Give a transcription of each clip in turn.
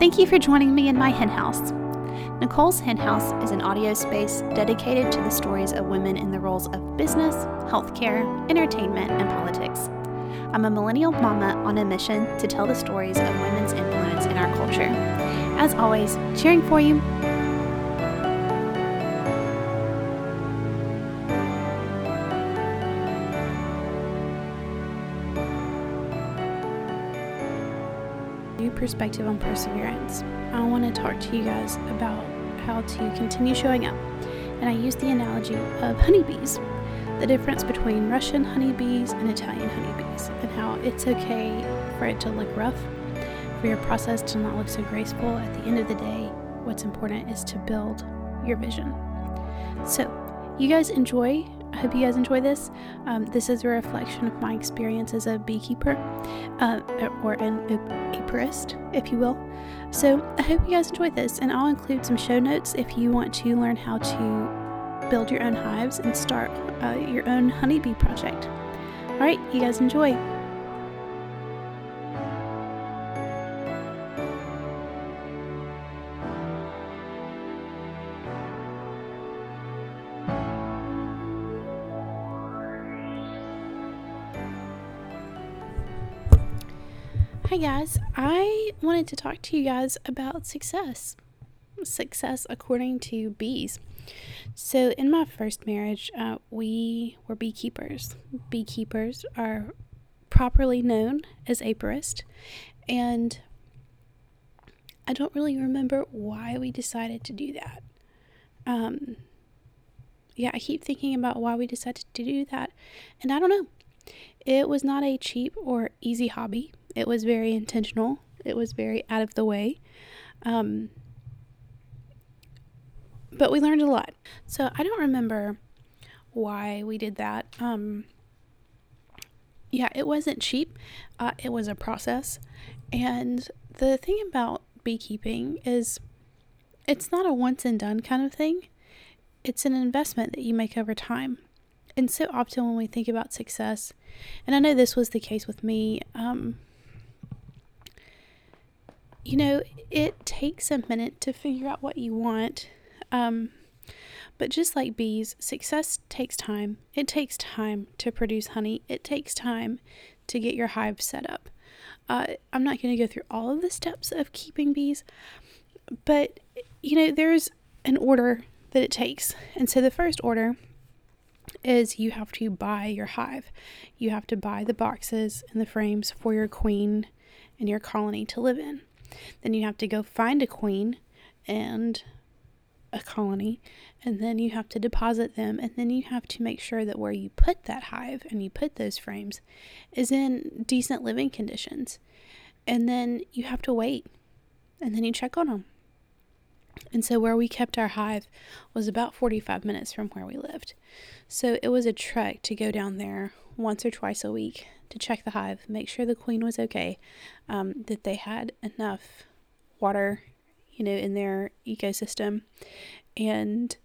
Thank you for joining me in my hen house. Nicole's Hen House is an audio space dedicated to the stories of women in the roles of business, healthcare, entertainment, and politics. I'm a millennial mama on a mission to tell the stories of women's influence in our culture. As always, cheering for you. New perspective on perseverance. I want to talk to you guys about how to continue showing up. And I use the analogy of honeybees the difference between Russian honeybees and Italian honeybees, and how it's okay for it to look rough, for your process to not look so graceful. At the end of the day, what's important is to build your vision. So, you guys enjoy. I hope you guys enjoy this. Um, this is a reflection of my experience as a beekeeper uh, or an apiarist, if you will. So, I hope you guys enjoy this, and I'll include some show notes if you want to learn how to build your own hives and start uh, your own honeybee project. All right, you guys enjoy. Hi, guys. I wanted to talk to you guys about success. Success according to bees. So, in my first marriage, uh, we were beekeepers. Beekeepers are properly known as apiarists, and I don't really remember why we decided to do that. Um, yeah, I keep thinking about why we decided to do that, and I don't know. It was not a cheap or easy hobby. It was very intentional. It was very out of the way. Um, but we learned a lot. So I don't remember why we did that. Um, yeah, it wasn't cheap. Uh, it was a process. And the thing about beekeeping is it's not a once and done kind of thing. It's an investment that you make over time. And so often when we think about success, and I know this was the case with me, um, you know, it takes a minute to figure out what you want um, but just like bees, success takes time. It takes time to produce honey, it takes time to get your hive set up. Uh, I'm not going to go through all of the steps of keeping bees, but you know, there's an order that it takes. And so the first order is you have to buy your hive. You have to buy the boxes and the frames for your queen and your colony to live in. Then you have to go find a queen and a colony and then you have to deposit them and then you have to make sure that where you put that hive and you put those frames is in decent living conditions. And then you have to wait and then you check on them and so where we kept our hive was about 45 minutes from where we lived. So it was a trek to go down there once or twice a week to check the hive make sure the queen was okay um, that they had enough water you know, in their ecosystem. And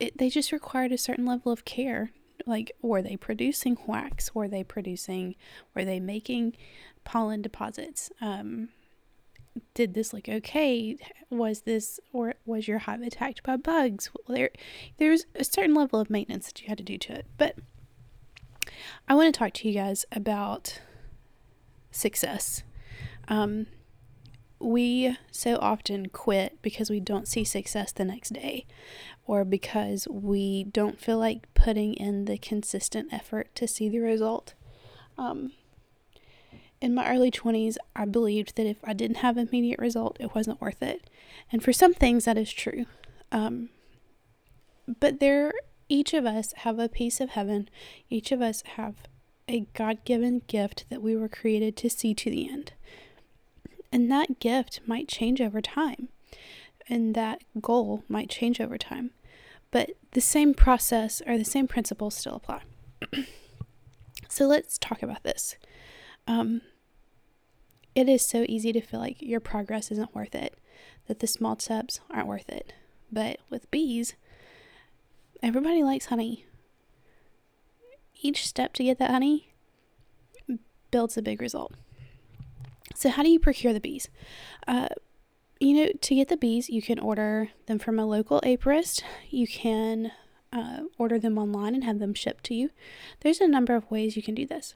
it, they just required a certain level of care. Like, were they producing wax? Were they producing, were they making pollen deposits? Um, did this look okay? Was this, or was your hive attacked by bugs? Well, There, there's a certain level of maintenance that you had to do to it. But I want to talk to you guys about success. Um, we so often quit because we don't see success the next day or because we don't feel like putting in the consistent effort to see the result. Um, in my early 20s, I believed that if I didn't have immediate result, it wasn't worth it. And for some things, that is true. Um, but there, each of us have a piece of heaven. Each of us have a God given gift that we were created to see to the end. And that gift might change over time, and that goal might change over time. But the same process or the same principles still apply. so let's talk about this. Um, it is so easy to feel like your progress isn't worth it, that the small steps aren't worth it. But with bees, everybody likes honey. Each step to get that honey builds a big result. So, how do you procure the bees? Uh, you know, to get the bees, you can order them from a local apiarist. You can uh, order them online and have them shipped to you. There's a number of ways you can do this.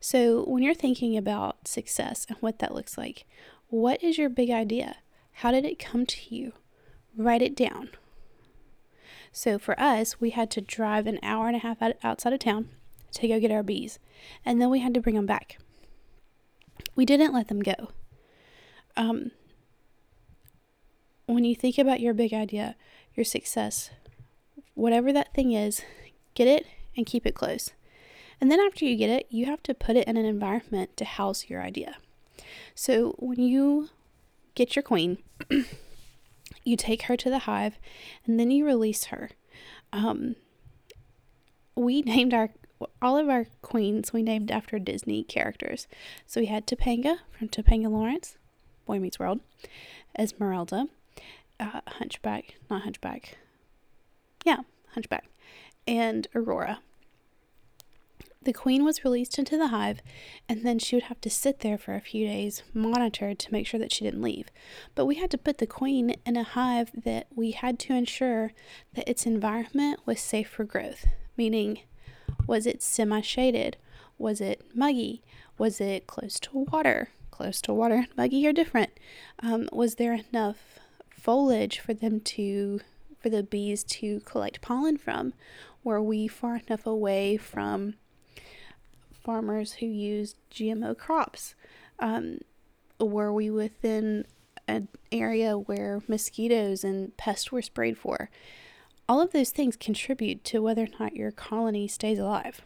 So, when you're thinking about success and what that looks like, what is your big idea? How did it come to you? Write it down. So, for us, we had to drive an hour and a half outside of town to go get our bees, and then we had to bring them back. We didn't let them go. Um, when you think about your big idea, your success, whatever that thing is, get it and keep it close. And then after you get it, you have to put it in an environment to house your idea. So when you get your queen, you take her to the hive and then you release her. Um, we named our all of our queens we named after Disney characters. So we had Topanga from Topanga Lawrence, Boy Meets World, Esmeralda, uh, Hunchback, not Hunchback, yeah, Hunchback, and Aurora the queen was released into the hive, and then she would have to sit there for a few days, monitored to make sure that she didn't leave. But we had to put the queen in a hive that we had to ensure that its environment was safe for growth, meaning, was it semi shaded? Was it muggy? Was it close to water? Close to water and muggy are different. Um, was there enough foliage for them to, for the bees to collect pollen from? Were we far enough away from farmers who used GMO crops? Um, were we within an area where mosquitoes and pests were sprayed for? All of those things contribute to whether or not your colony stays alive.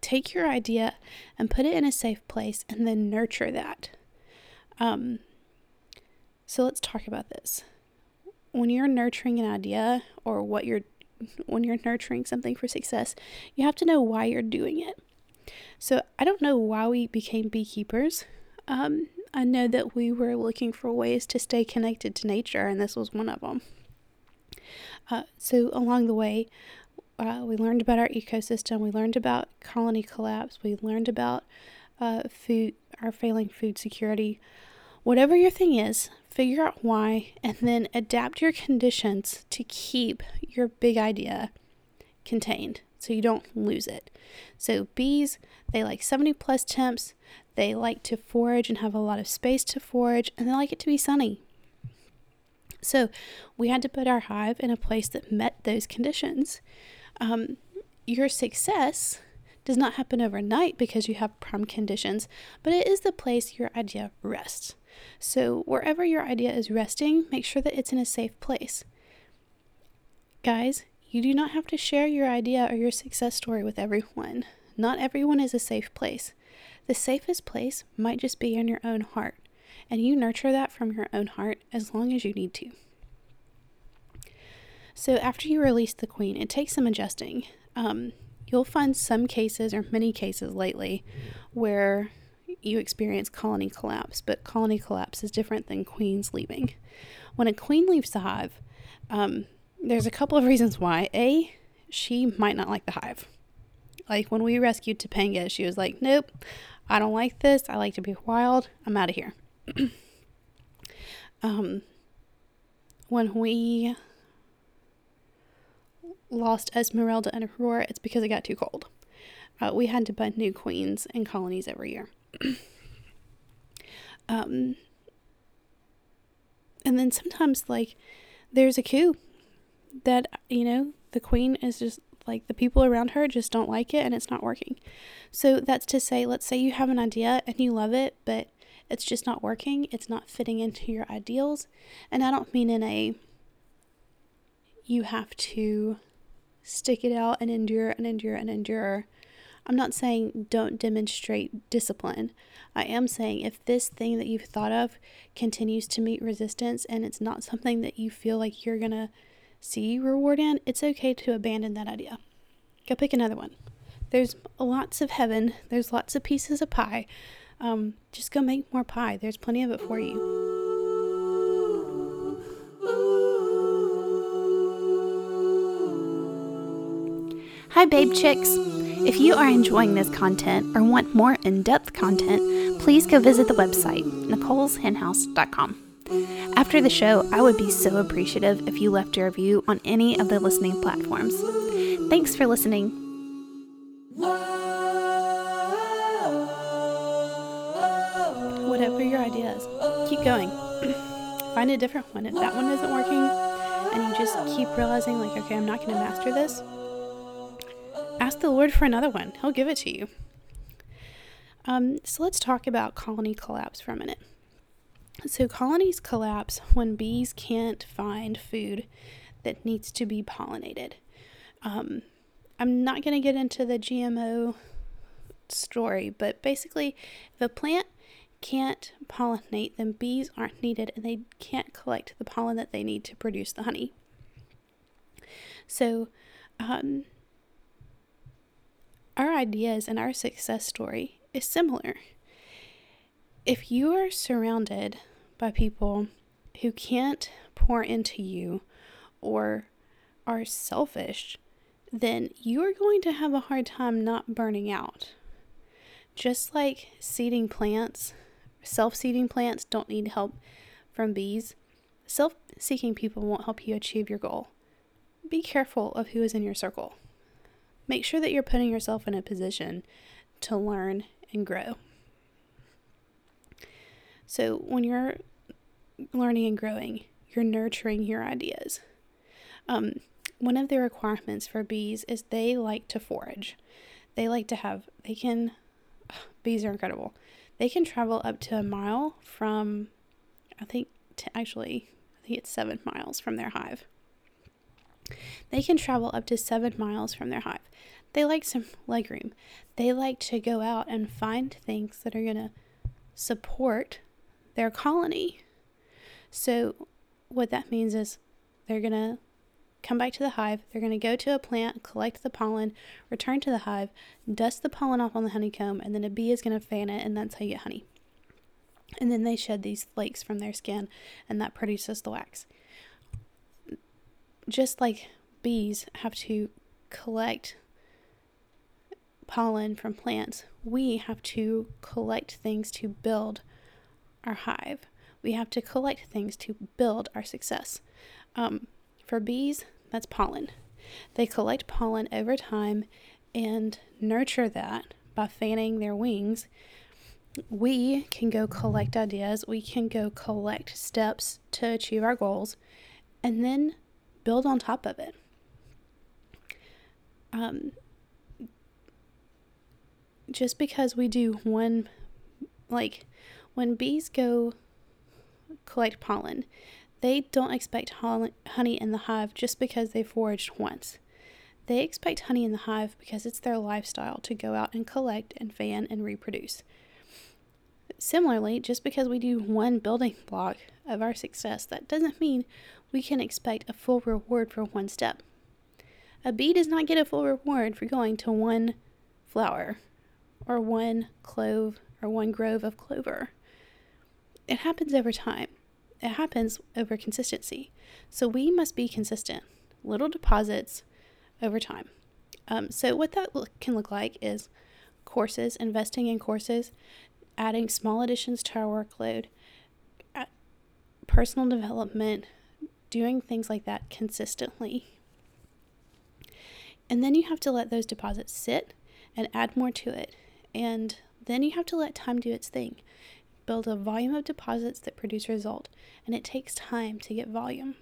Take your idea and put it in a safe place and then nurture that. Um, so let's talk about this. When you're nurturing an idea or what you're when you're nurturing something for success, you have to know why you're doing it. So I don't know why we became beekeepers. Um, I know that we were looking for ways to stay connected to nature, and this was one of them. Uh, so along the way, uh, we learned about our ecosystem. We learned about colony collapse. We learned about uh, food, our failing food security. Whatever your thing is, figure out why, and then adapt your conditions to keep your big idea contained so you don't lose it. So, bees, they like 70 plus temps, they like to forage and have a lot of space to forage, and they like it to be sunny. So, we had to put our hive in a place that met those conditions. Um, your success does not happen overnight because you have prime conditions, but it is the place your idea rests. So, wherever your idea is resting, make sure that it's in a safe place. Guys, you do not have to share your idea or your success story with everyone. Not everyone is a safe place. The safest place might just be in your own heart, and you nurture that from your own heart as long as you need to. So, after you release the queen, it takes some adjusting. Um, you'll find some cases, or many cases lately, where you experience colony collapse, but colony collapse is different than queens leaving. When a queen leaves the hive, um, there's a couple of reasons why. A, she might not like the hive. Like when we rescued Topanga, she was like, Nope, I don't like this. I like to be wild. I'm out of here. um, when we lost Esmeralda and Aurora, it's because it got too cold. Uh, we had to buy new queens and colonies every year. um, and then sometimes, like, there's a coup that, you know, the queen is just like the people around her just don't like it and it's not working. So that's to say, let's say you have an idea and you love it, but it's just not working. It's not fitting into your ideals. And I don't mean in a you have to stick it out and endure and endure and endure I'm not saying don't demonstrate discipline. I am saying if this thing that you've thought of continues to meet resistance and it's not something that you feel like you're going to see reward in, it's okay to abandon that idea. Go pick another one. There's lots of heaven, there's lots of pieces of pie. Um, just go make more pie. There's plenty of it for you. Hi, babe chicks. If you are enjoying this content or want more in depth content, please go visit the website, nicoleshenhouse.com. After the show, I would be so appreciative if you left a review on any of the listening platforms. Thanks for listening. Whatever your idea is, keep going. Find a different one. If that one isn't working and you just keep realizing, like, okay, I'm not going to master this, ask the Lord for another one. He'll give it to you. Um, so let's talk about colony collapse for a minute. So, colonies collapse when bees can't find food that needs to be pollinated. Um, I'm not going to get into the GMO story, but basically, if a plant can't pollinate, then bees aren't needed and they can't collect the pollen that they need to produce the honey. So, um, our ideas and our success story is similar. If you are surrounded by people who can't pour into you or are selfish, then you are going to have a hard time not burning out. Just like seeding plants, self seeding plants don't need help from bees, self seeking people won't help you achieve your goal. Be careful of who is in your circle. Make sure that you're putting yourself in a position to learn and grow. So, when you're learning and growing, you're nurturing your ideas. Um, one of the requirements for bees is they like to forage. They like to have, they can, bees are incredible. They can travel up to a mile from, I think, to actually, I think it's seven miles from their hive. They can travel up to seven miles from their hive. They like some legroom. They like to go out and find things that are going to support their colony. So, what that means is they're going to come back to the hive, they're going to go to a plant, collect the pollen, return to the hive, dust the pollen off on the honeycomb, and then a bee is going to fan it, and that's how you get honey. And then they shed these flakes from their skin, and that produces the wax. Just like bees have to collect pollen from plants, we have to collect things to build our hive. We have to collect things to build our success. Um, for bees, that's pollen. They collect pollen over time and nurture that by fanning their wings. We can go collect ideas, we can go collect steps to achieve our goals, and then build on top of it. Um, just because we do one, like when bees go collect pollen, they don't expect honey in the hive just because they foraged once. They expect honey in the hive because it's their lifestyle to go out and collect and fan and reproduce. Similarly, just because we do one building block of our success, that doesn't mean we can expect a full reward for one step. A bee does not get a full reward for going to one flower or one clove or one grove of clover. It happens over time it happens over consistency. So we must be consistent, little deposits over time. Um, so, what that look, can look like is courses, investing in courses, adding small additions to our workload, personal development, doing things like that consistently. And then you have to let those deposits sit and add more to it. And then you have to let time do its thing build a volume of deposits that produce result, and it takes time to get volume.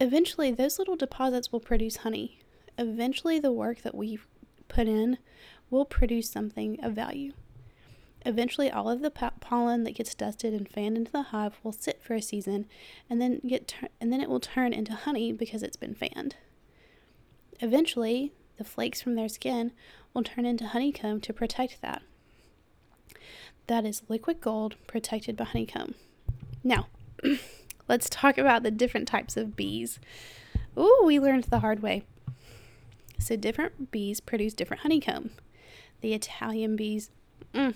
Eventually, those little deposits will produce honey. Eventually, the work that we put in will produce something of value. Eventually, all of the pollen that gets dusted and fanned into the hive will sit for a season, and then get and then it will turn into honey because it's been fanned. Eventually, the flakes from their skin will turn into honeycomb to protect that that is liquid gold protected by honeycomb. Now, let's talk about the different types of bees. Ooh, we learned the hard way. So, different bees produce different honeycomb. The Italian bees, mm,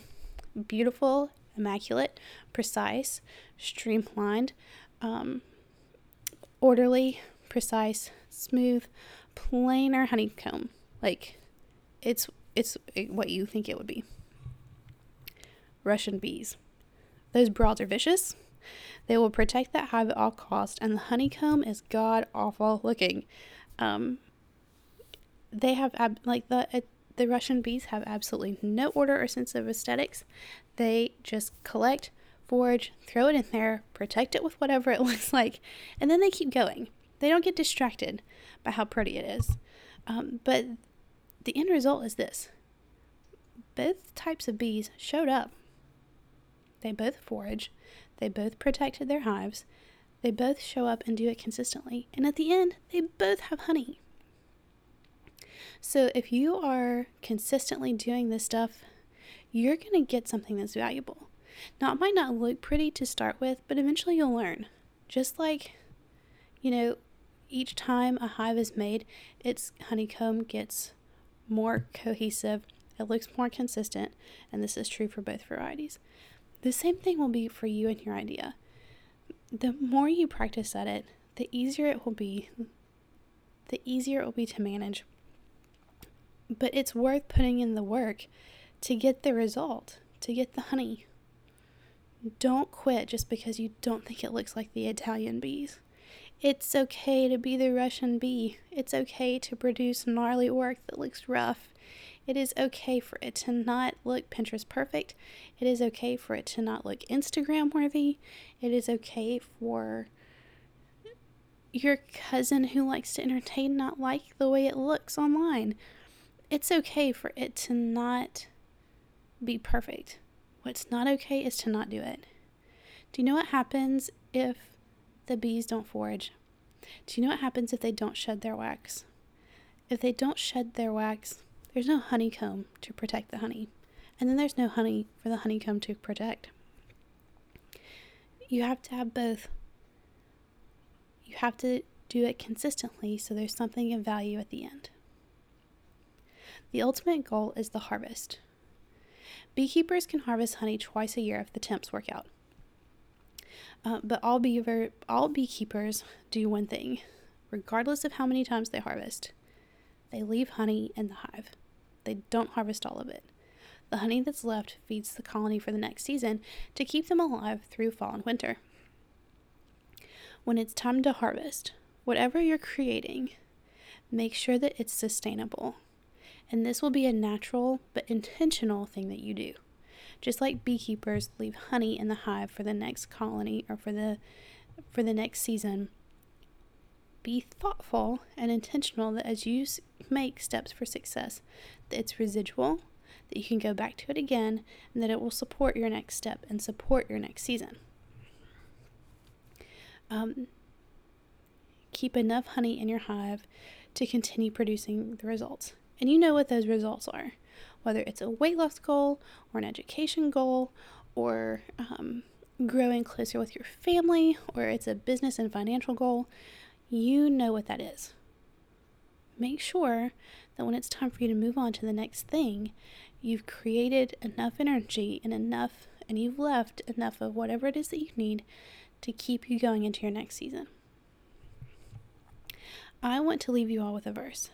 beautiful, immaculate, precise, streamlined, um, orderly, precise, smooth, plainer honeycomb. Like, it's it's what you think it would be. Russian bees. Those broads are vicious. They will protect that hive at all cost, and the honeycomb is god awful looking. Um, they have ab- like the uh, the Russian bees have absolutely no order or sense of aesthetics. They just collect, forage, throw it in there, protect it with whatever it looks like, and then they keep going. They don't get distracted by how pretty it is. Um, but the end result is this both types of bees showed up. They both forage, they both protected their hives, they both show up and do it consistently, and at the end, they both have honey. So if you are consistently doing this stuff, you're going to get something that's valuable. Now, it might not look pretty to start with, but eventually you'll learn. Just like, you know, each time a hive is made, its honeycomb gets more cohesive, it looks more consistent, and this is true for both varieties. The same thing will be for you and your idea. The more you practice at it, the easier it will be, the easier it will be to manage. But it's worth putting in the work to get the result, to get the honey. Don't quit just because you don't think it looks like the Italian bees. It's okay to be the Russian bee. It's okay to produce gnarly work that looks rough. It is okay for it to not look Pinterest perfect. It is okay for it to not look Instagram worthy. It is okay for your cousin who likes to entertain not like the way it looks online. It's okay for it to not be perfect. What's not okay is to not do it. Do you know what happens if the bees don't forage? Do you know what happens if they don't shed their wax? If they don't shed their wax, there's no honeycomb to protect the honey. And then there's no honey for the honeycomb to protect. You have to have both. You have to do it consistently so there's something of value at the end. The ultimate goal is the harvest. Beekeepers can harvest honey twice a year if the temps work out. Uh, but all beaver, all beekeepers do one thing, regardless of how many times they harvest. They leave honey in the hive. They don't harvest all of it. The honey that's left feeds the colony for the next season to keep them alive through fall and winter. When it's time to harvest, whatever you're creating, make sure that it's sustainable. And this will be a natural but intentional thing that you do. Just like beekeepers leave honey in the hive for the next colony or for the for the next season, be thoughtful and intentional that as you make steps for success, that it's residual, that you can go back to it again, and that it will support your next step and support your next season. Um, keep enough honey in your hive to continue producing the results. And you know what those results are, whether it's a weight loss goal or an education goal or um, growing closer with your family or it's a business and financial goal. You know what that is. Make sure that when it's time for you to move on to the next thing, you've created enough energy and enough, and you've left enough of whatever it is that you need to keep you going into your next season. I want to leave you all with a verse.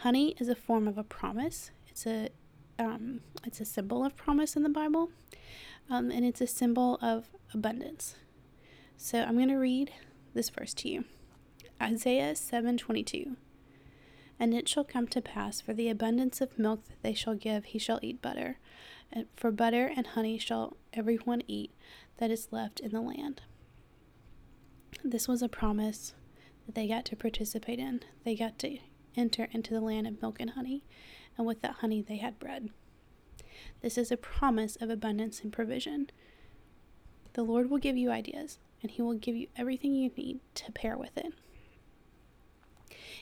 Honey is a form of a promise. It's a um, it's a symbol of promise in the Bible, um, and it's a symbol of abundance. So I'm going to read this verse to you. Isaiah 7:22. And it shall come to pass for the abundance of milk that they shall give, he shall eat butter. And for butter and honey shall every one eat that is left in the land. This was a promise that they got to participate in. They got to enter into the land of milk and honey, and with that honey they had bread. This is a promise of abundance and provision. The Lord will give you ideas, and He will give you everything you need to pair with it.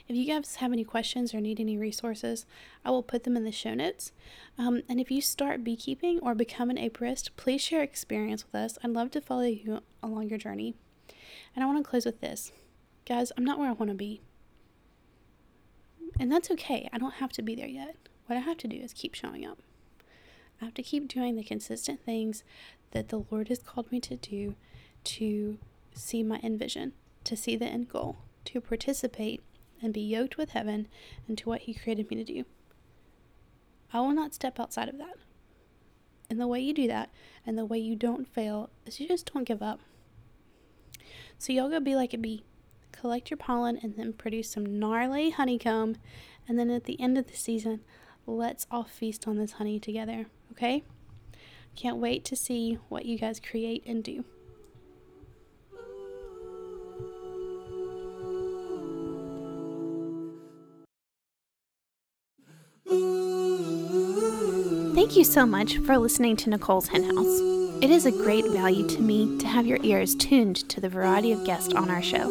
If you guys have any questions or need any resources, I will put them in the show notes. Um, and if you start beekeeping or become an apiarist, please share experience with us. I'd love to follow you along your journey. And I want to close with this. Guys, I'm not where I want to be. And that's okay. I don't have to be there yet. What I have to do is keep showing up. I have to keep doing the consistent things that the Lord has called me to do to see my end vision, to see the end goal, to participate and be yoked with heaven and to what He created me to do. I will not step outside of that. And the way you do that and the way you don't fail is you just don't give up. So y'all go be like a bee. Collect your pollen and then produce some gnarly honeycomb. And then at the end of the season, let's all feast on this honey together, okay? Can't wait to see what you guys create and do. Thank you so much for listening to Nicole's Hen House. It is a great value to me to have your ears tuned to the variety of guests on our show.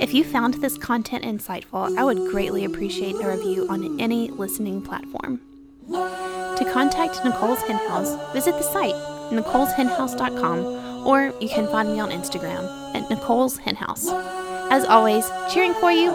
If you found this content insightful, I would greatly appreciate a review on any listening platform. To contact Nicole's Hen House, visit the site, nicoleshenhouse.com, or you can find me on Instagram at Nicole's Hen House. As always, cheering for you,